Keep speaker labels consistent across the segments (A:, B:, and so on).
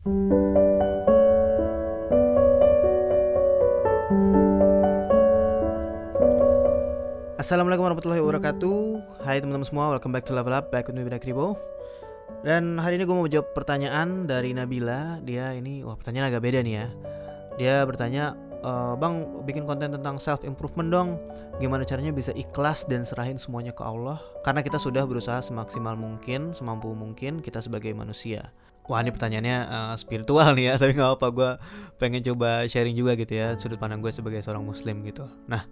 A: Assalamualaikum warahmatullahi wabarakatuh. Hai teman-teman semua, welcome back to Level Up Back with me Bidak Ribo Dan hari ini gue mau jawab pertanyaan dari Nabila. Dia ini, wah pertanyaan agak beda nih ya. Dia bertanya e, Bang, bikin konten tentang self improvement dong. Gimana caranya bisa ikhlas dan serahin semuanya ke Allah? Karena kita sudah berusaha semaksimal mungkin, semampu mungkin kita sebagai manusia Wah ini pertanyaannya uh, spiritual nih ya Tapi gak apa gue pengen coba sharing juga gitu ya Sudut pandang gue sebagai seorang muslim gitu Nah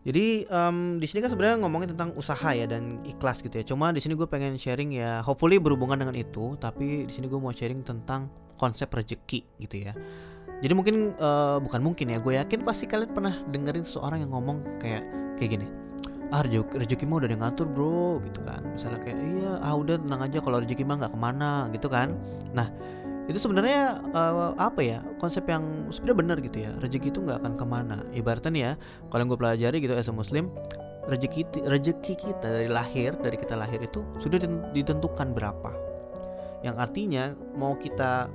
A: jadi um, di sini kan sebenarnya ngomongin tentang usaha ya dan ikhlas gitu ya. Cuma di sini gue pengen sharing ya, hopefully berhubungan dengan itu. Tapi di sini gue mau sharing tentang konsep rezeki gitu ya. Jadi mungkin uh, bukan mungkin ya, gue yakin pasti kalian pernah dengerin seseorang yang ngomong kayak kayak gini. Ah rezeki, rezeki mah udah ada ngatur bro gitu kan. Misalnya kayak iya ah udah tenang aja kalau rezeki mah nggak ke mana gitu kan. Nah itu sebenarnya uh, apa ya konsep yang sebenarnya benar gitu ya rezeki itu nggak akan ke mana ibaratnya ya kalau yang gue pelajari gitu as a muslim rezeki rezeki kita dari lahir dari kita lahir itu sudah ditentukan berapa yang artinya mau kita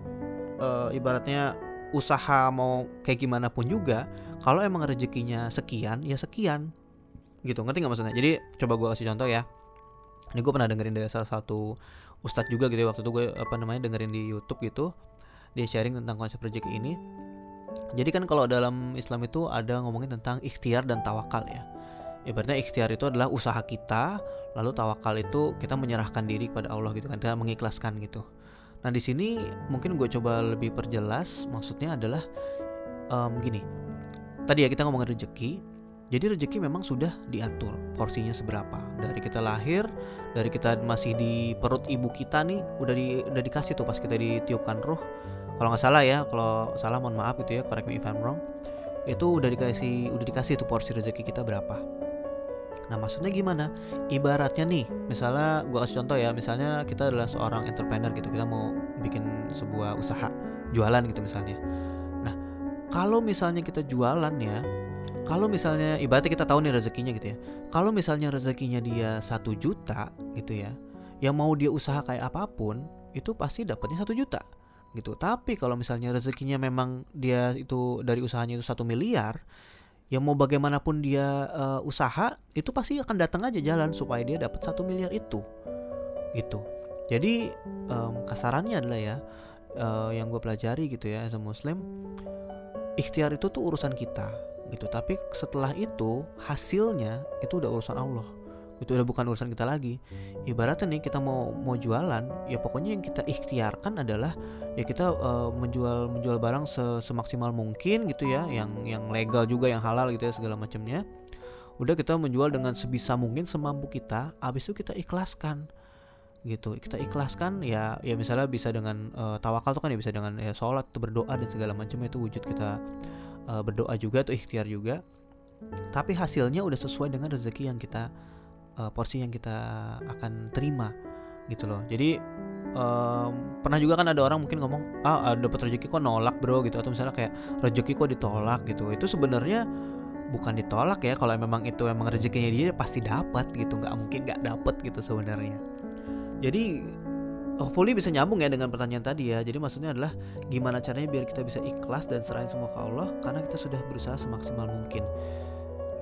A: uh, ibaratnya usaha mau kayak gimana pun juga kalau emang rezekinya sekian ya sekian gitu ngerti nggak maksudnya? Jadi coba gue kasih contoh ya. Ini gue pernah dengerin dari salah satu ustadz juga gitu ya waktu itu gue apa namanya dengerin di YouTube gitu. Dia sharing tentang konsep rezeki ini. Jadi kan kalau dalam Islam itu ada ngomongin tentang ikhtiar dan tawakal ya. Ibaratnya ikhtiar itu adalah usaha kita lalu tawakal itu kita menyerahkan diri kepada Allah gitu kan kita mengikhlaskan gitu. Nah di sini mungkin gue coba lebih perjelas maksudnya adalah um, gini. Tadi ya kita ngomongin rezeki jadi rezeki memang sudah diatur porsinya seberapa. Dari kita lahir, dari kita masih di perut ibu kita nih, udah di udah dikasih tuh pas kita ditiupkan ruh. Kalau nggak salah ya, kalau salah mohon maaf gitu ya, correct me if I'm wrong. Itu udah dikasih udah dikasih tuh porsi rezeki kita berapa. Nah maksudnya gimana? Ibaratnya nih, misalnya gue kasih contoh ya, misalnya kita adalah seorang entrepreneur gitu, kita mau bikin sebuah usaha, jualan gitu misalnya. Nah kalau misalnya kita jualan ya, kalau misalnya ibaratnya kita tahu nih rezekinya gitu ya. Kalau misalnya rezekinya dia satu juta gitu ya yang mau dia usaha kayak apa pun itu pasti dapatnya satu juta gitu. Tapi kalau misalnya rezekinya memang dia itu dari usahanya itu satu miliar yang mau bagaimanapun dia uh, usaha itu pasti akan datang aja jalan supaya dia dapat satu miliar itu gitu. Jadi um, kasarannya adalah ya uh, yang gue pelajari gitu ya as a muslim ikhtiar itu tuh urusan kita gitu. Tapi setelah itu hasilnya itu udah urusan Allah. Itu udah bukan urusan kita lagi. Ibaratnya nih kita mau mau jualan ya pokoknya yang kita ikhtiarkan adalah ya kita uh, menjual menjual barang semaksimal mungkin gitu ya yang yang legal juga yang halal gitu ya segala macamnya. Udah kita menjual dengan sebisa mungkin semampu kita habis itu kita ikhlaskan. Gitu. Kita ikhlaskan ya ya misalnya bisa dengan uh, tawakal tuh kan ya bisa dengan ya sholat berdoa dan segala macam itu wujud kita uh, berdoa juga atau ikhtiar juga. Tapi hasilnya udah sesuai dengan rezeki yang kita uh, porsi yang kita akan terima gitu loh. Jadi um, pernah juga kan ada orang mungkin ngomong ah dapat rezeki kok nolak bro gitu. Atau misalnya kayak rezeki kok ditolak gitu. Itu sebenarnya bukan ditolak ya. Kalau memang itu memang rezekinya dia pasti dapat gitu. Nggak mungkin nggak dapat gitu sebenarnya. Jadi hopefully bisa nyambung ya dengan pertanyaan tadi ya. Jadi maksudnya adalah gimana caranya biar kita bisa ikhlas dan serahin semua ke Allah karena kita sudah berusaha semaksimal mungkin.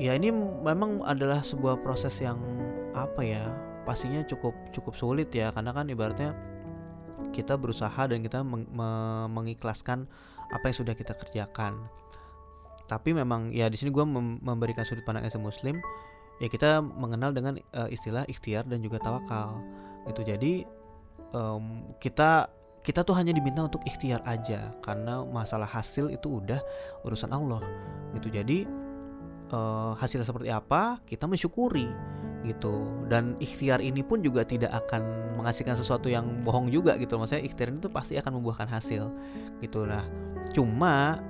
A: Ya ini memang adalah sebuah proses yang apa ya? Pastinya cukup cukup sulit ya karena kan ibaratnya kita berusaha dan kita meng mengikhlaskan apa yang sudah kita kerjakan. Tapi memang ya di sini gue mem memberikan sudut pandang as muslim ya kita mengenal dengan uh, istilah ikhtiar dan juga tawakal gitu. Jadi um, kita kita tuh hanya diminta untuk ikhtiar aja. Karena masalah hasil itu udah urusan Allah gitu. Jadi uh, hasilnya seperti apa kita mensyukuri gitu. Dan ikhtiar ini pun juga tidak akan menghasilkan sesuatu yang bohong juga gitu. Maksudnya ikhtiar itu pasti akan membuahkan hasil gitu. Nah cuma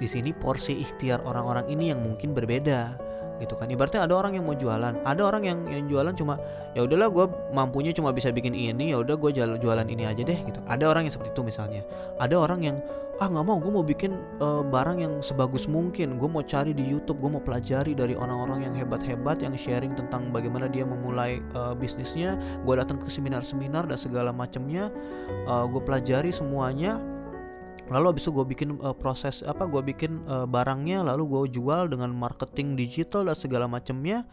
A: di sini porsi ikhtiar orang-orang ini yang mungkin berbeda gitu kan. Ibaratnya ada orang yang mau jualan. Ada orang yang yang jualan cuma ya udahlah gue mampunya cuma bisa bikin ini ya udah gue jualan ini aja deh gitu. Ada orang yang seperti itu misalnya. Ada orang yang ah nggak mau gue mau bikin uh, barang yang sebagus mungkin. Gue mau cari di YouTube gue mau pelajari dari orang-orang yang hebat-hebat yang sharing tentang bagaimana dia memulai uh, bisnisnya. Gue datang ke seminar-seminar dan segala macamnya. Uh, gue pelajari semuanya lalu abis itu gue bikin uh, proses apa gue bikin uh, barangnya lalu gue jual dengan marketing digital dan segala macamnya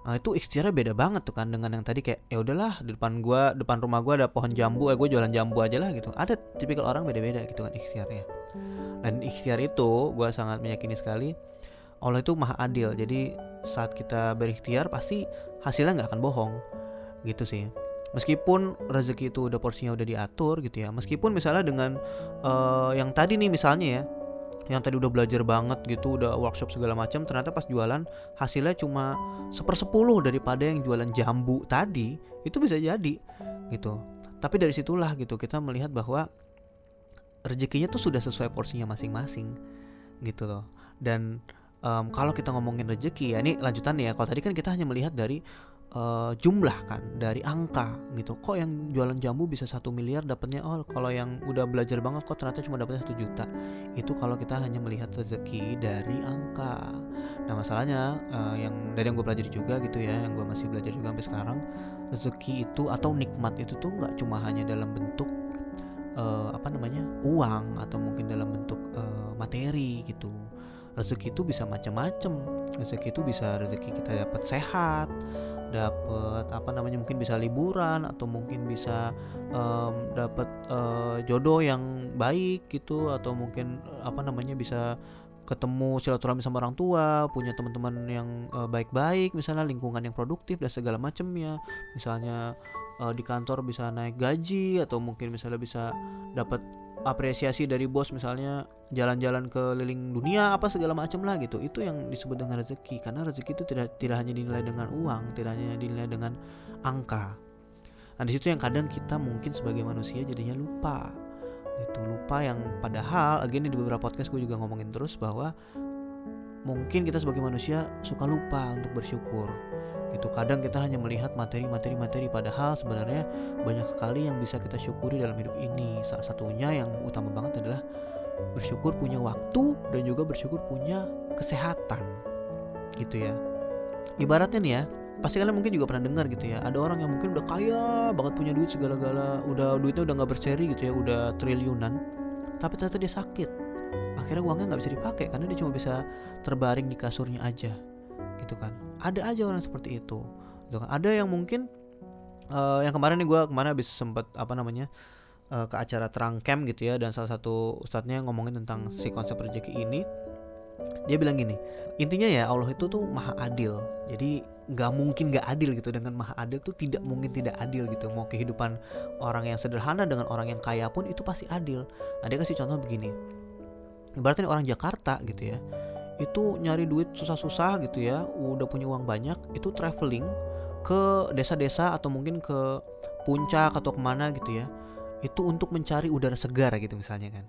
A: Nah, itu ikhtiarnya beda banget tuh kan dengan yang tadi kayak ya udahlah di depan gua depan rumah gua ada pohon jambu eh gue jualan jambu aja lah gitu. Ada tipikal orang beda-beda gitu kan ikhtiarnya. Dan ikhtiar itu gua sangat meyakini sekali Allah itu maha adil. Jadi saat kita berikhtiar pasti hasilnya nggak akan bohong gitu sih meskipun rezeki itu udah porsinya udah diatur gitu ya meskipun misalnya dengan uh, yang tadi nih misalnya ya yang tadi udah belajar banget gitu udah workshop segala macam ternyata pas jualan hasilnya cuma sepersepuluh daripada yang jualan jambu tadi itu bisa jadi gitu. Tapi dari situlah gitu kita melihat bahwa rezekinya tuh sudah sesuai porsinya masing-masing gitu loh. Dan um, kalau kita ngomongin rezeki ya ini lanjutan ya kalau tadi kan kita hanya melihat dari uh, jumlah kan dari angka gitu. Kok yang jualan jambu bisa satu miliar dapatnya? Oh kalau yang udah belajar banget kok ternyata cuma dapatnya satu juta? Itu kalau kita hanya melihat rezeki dari angka. Nah masalahnya uh, yang dari yang gue pelajari juga gitu ya yang gue masih belajar juga sampai sekarang rezeki itu atau nikmat itu tuh nggak cuma hanya dalam bentuk uh, apa namanya uang atau mungkin dalam bentuk uh, materi gitu. Rezeki itu bisa macam-macam. Rezeki itu bisa rezeki kita dapat sehat dapat apa namanya mungkin bisa liburan atau mungkin bisa um, dapat uh, jodoh yang baik gitu atau mungkin apa namanya bisa ketemu silaturahmi sama orang tua, punya teman-teman yang uh, baik-baik, misalnya lingkungan yang produktif dan segala macamnya. Misalnya uh, di kantor bisa naik gaji atau mungkin misalnya bisa dapat apresiasi dari bos misalnya jalan-jalan ke keliling dunia apa segala macam lah gitu. Itu yang disebut dengan rezeki karena rezeki itu tidak tidak hanya dinilai dengan uang tidak hanya dinilai dengan angka. Nah di situ yang kadang kita mungkin sebagai manusia jadinya lupa gitu lupa yang padahal again di beberapa podcast gue juga ngomongin terus bahwa mungkin kita sebagai manusia suka lupa untuk bersyukur gitu kadang kita hanya melihat materi materi materi padahal sebenarnya banyak sekali yang bisa kita syukuri dalam hidup ini. Salah satunya yang utama banget adalah bersyukur punya waktu dan juga bersyukur punya kesehatan. Gitu ya. Ibaratnya nih ya pasti kalian mungkin juga pernah dengar gitu ya ada orang yang mungkin udah kaya banget punya duit segala-gala udah duitnya udah nggak berseri gitu ya udah triliunan tapi ternyata dia sakit. Akhirnya uangnya nggak bisa dipakai karena dia cuma bisa terbaring di kasurnya aja gitu kan. Ada aja orang seperti itu gitu kan. Ada yang mungkin uh, yang kemarin nih gue kemarin habis sempat apa namanya uh, ke acara terang camp gitu ya dan salah satu ustadznya ngomongin tentang si konsep rezeki ini dia bilang gini intinya ya Allah itu tuh maha adil. Jadi nggak mungkin nggak adil gitu. Dengan maha adil tuh tidak mungkin tidak adil gitu. Mau kehidupan orang yang sederhana dengan orang yang kaya pun itu pasti adil. Nah kasih contoh begini. Ibaratnya orang Jakarta gitu ya itu nyari duit susah-susah gitu ya udah punya uang banyak itu traveling ke desa-desa atau mungkin ke puncak atau ke mana gitu ya. Itu untuk mencari udara segar gitu misalnya kan.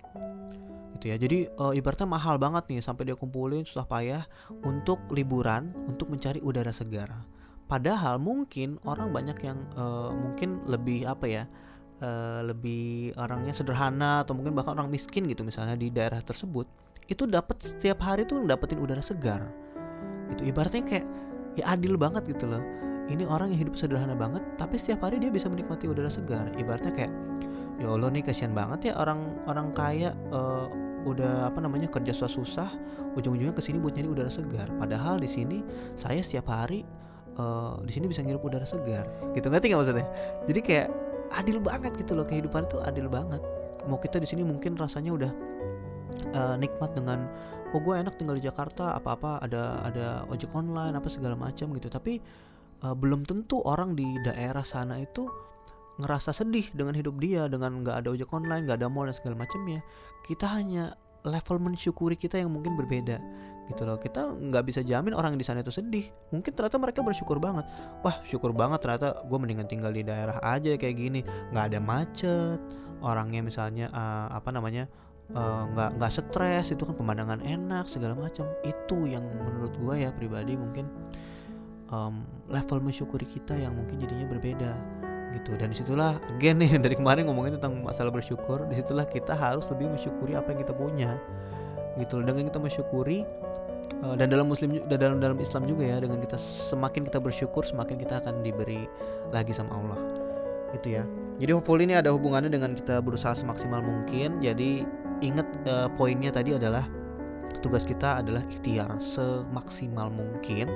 A: Gitu ya. Jadi e, ibaratnya mahal banget nih sampai dia kumpulin susah payah untuk liburan untuk mencari udara segar. Padahal mungkin orang banyak yang e, mungkin lebih apa ya e, lebih orangnya sederhana atau mungkin bahkan orang miskin gitu misalnya di daerah tersebut itu dapat setiap hari tuh dapetin udara segar. Gitu. Ibaratnya kayak ya adil banget gitu loh. Ini orang yang hidup sederhana banget tapi setiap hari dia bisa menikmati udara segar. Ibaratnya kayak ya Allah nih kasihan banget ya orang orang kaya uh, udah apa namanya kerja susah-susah ujung-ujungnya ke sini buat nyari udara segar. Padahal di sini saya setiap hari uh, di sini bisa ngirup udara segar. Gitu. Ngerti nggak maksudnya? Jadi kayak adil banget gitu loh. Kehidupan itu adil banget. Mau kita di sini mungkin rasanya udah uh, nikmat dengan oh gue enak tinggal di Jakarta apa-apa ada ada ojek online apa segala macam gitu. Tapi uh, belum tentu orang di daerah sana itu ngerasa sedih dengan hidup dia dengan nggak ada ojek online nggak ada mall dan segala macamnya. Kita hanya level mensyukuri kita yang mungkin berbeda gitu loh. Kita nggak bisa jamin orang di sana itu sedih. Mungkin ternyata mereka bersyukur banget. Wah syukur banget ternyata gue mendingan tinggal di daerah aja kayak gini. Nggak ada macet orangnya misalnya uh, apa namanya nggak uh, nggak stres itu kan pemandangan enak segala macam. Itu yang menurut gue ya pribadi mungkin um, level mensyukuri kita yang mungkin jadinya berbeda gitu. Dan di situlah again nih dari kemarin ngomongin tentang masalah bersyukur di situlah kita harus lebih mensyukuri apa yang kita punya gitu dengan kita mensyukuri uh, dan dalam muslim dan dalam dalam Islam juga ya dengan kita semakin kita bersyukur semakin kita akan diberi lagi sama Allah gitu ya. Jadi hopefully ini ada hubungannya dengan kita berusaha semaksimal mungkin jadi ingat uh, poinnya tadi adalah tugas kita adalah ikhtiar semaksimal mungkin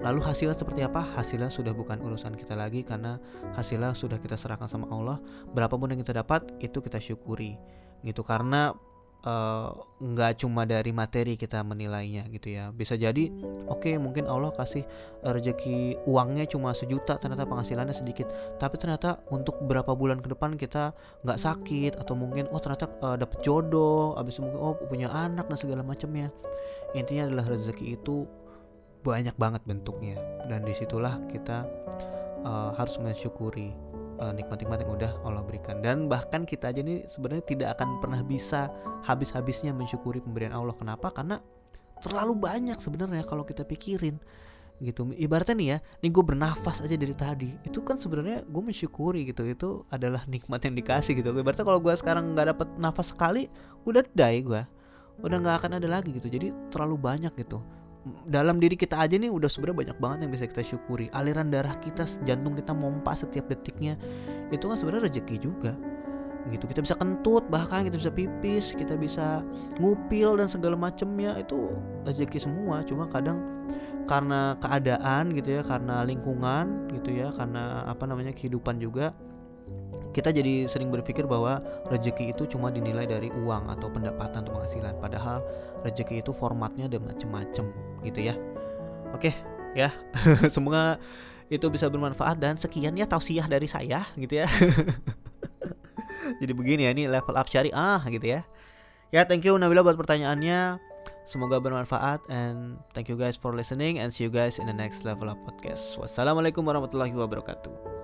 A: Lalu hasilnya seperti apa? Hasilnya sudah bukan urusan kita lagi karena hasilnya sudah kita serahkan sama Allah. Berapapun yang kita dapat itu kita syukuri gitu karena nggak uh, cuma dari materi kita menilainya gitu ya. Bisa jadi oke okay, mungkin Allah kasih rezeki uangnya cuma sejuta ternyata penghasilannya sedikit. Tapi ternyata untuk beberapa bulan ke depan kita nggak sakit atau mungkin oh ternyata uh, dapet jodoh abis itu mungkin oh punya anak dan segala macamnya. Intinya adalah rezeki itu banyak banget bentuknya. Dan di situlah kita uh, harus mensyukuri nikmat-nikmat yang udah Allah berikan. Dan bahkan kita aja nih sebenarnya tidak akan pernah bisa habis-habisnya mensyukuri pemberian Allah. Kenapa? Karena terlalu banyak sebenarnya kalau kita pikirin gitu. Ibaratnya nih ya nih gue bernafas aja dari tadi itu kan sebenarnya gue mensyukuri gitu. Itu adalah nikmat yang dikasih gitu. Ibaratnya kalau gue sekarang nggak dapet nafas sekali udah die gue udah nggak akan ada lagi gitu. Jadi terlalu banyak gitu dalam diri kita aja nih udah sebenarnya banyak banget yang bisa kita syukuri. Aliran darah kita jantung kita mompa setiap detiknya. Itu kan sebenarnya rezeki juga. Gitu kita bisa kentut bahkan kita bisa pipis kita bisa ngupil dan segala macemnya itu rezeki semua. Cuma kadang karena keadaan gitu ya karena lingkungan gitu ya karena apa namanya kehidupan juga kita jadi sering berpikir bahwa rezeki itu cuma dinilai dari uang atau pendapatan atau penghasilan. Padahal rezeki itu formatnya ada macem-macem gitu ya. Oke ya. Semoga itu bisa bermanfaat dan sekian ya tausiah dari saya gitu ya. Jadi begini ya ini level up syariah gitu ya. Ya thank you Nabila buat pertanyaannya. Semoga bermanfaat and thank you guys for listening and see you guys in the next level up podcast. Wassalamualaikum warahmatullahi wabarakatuh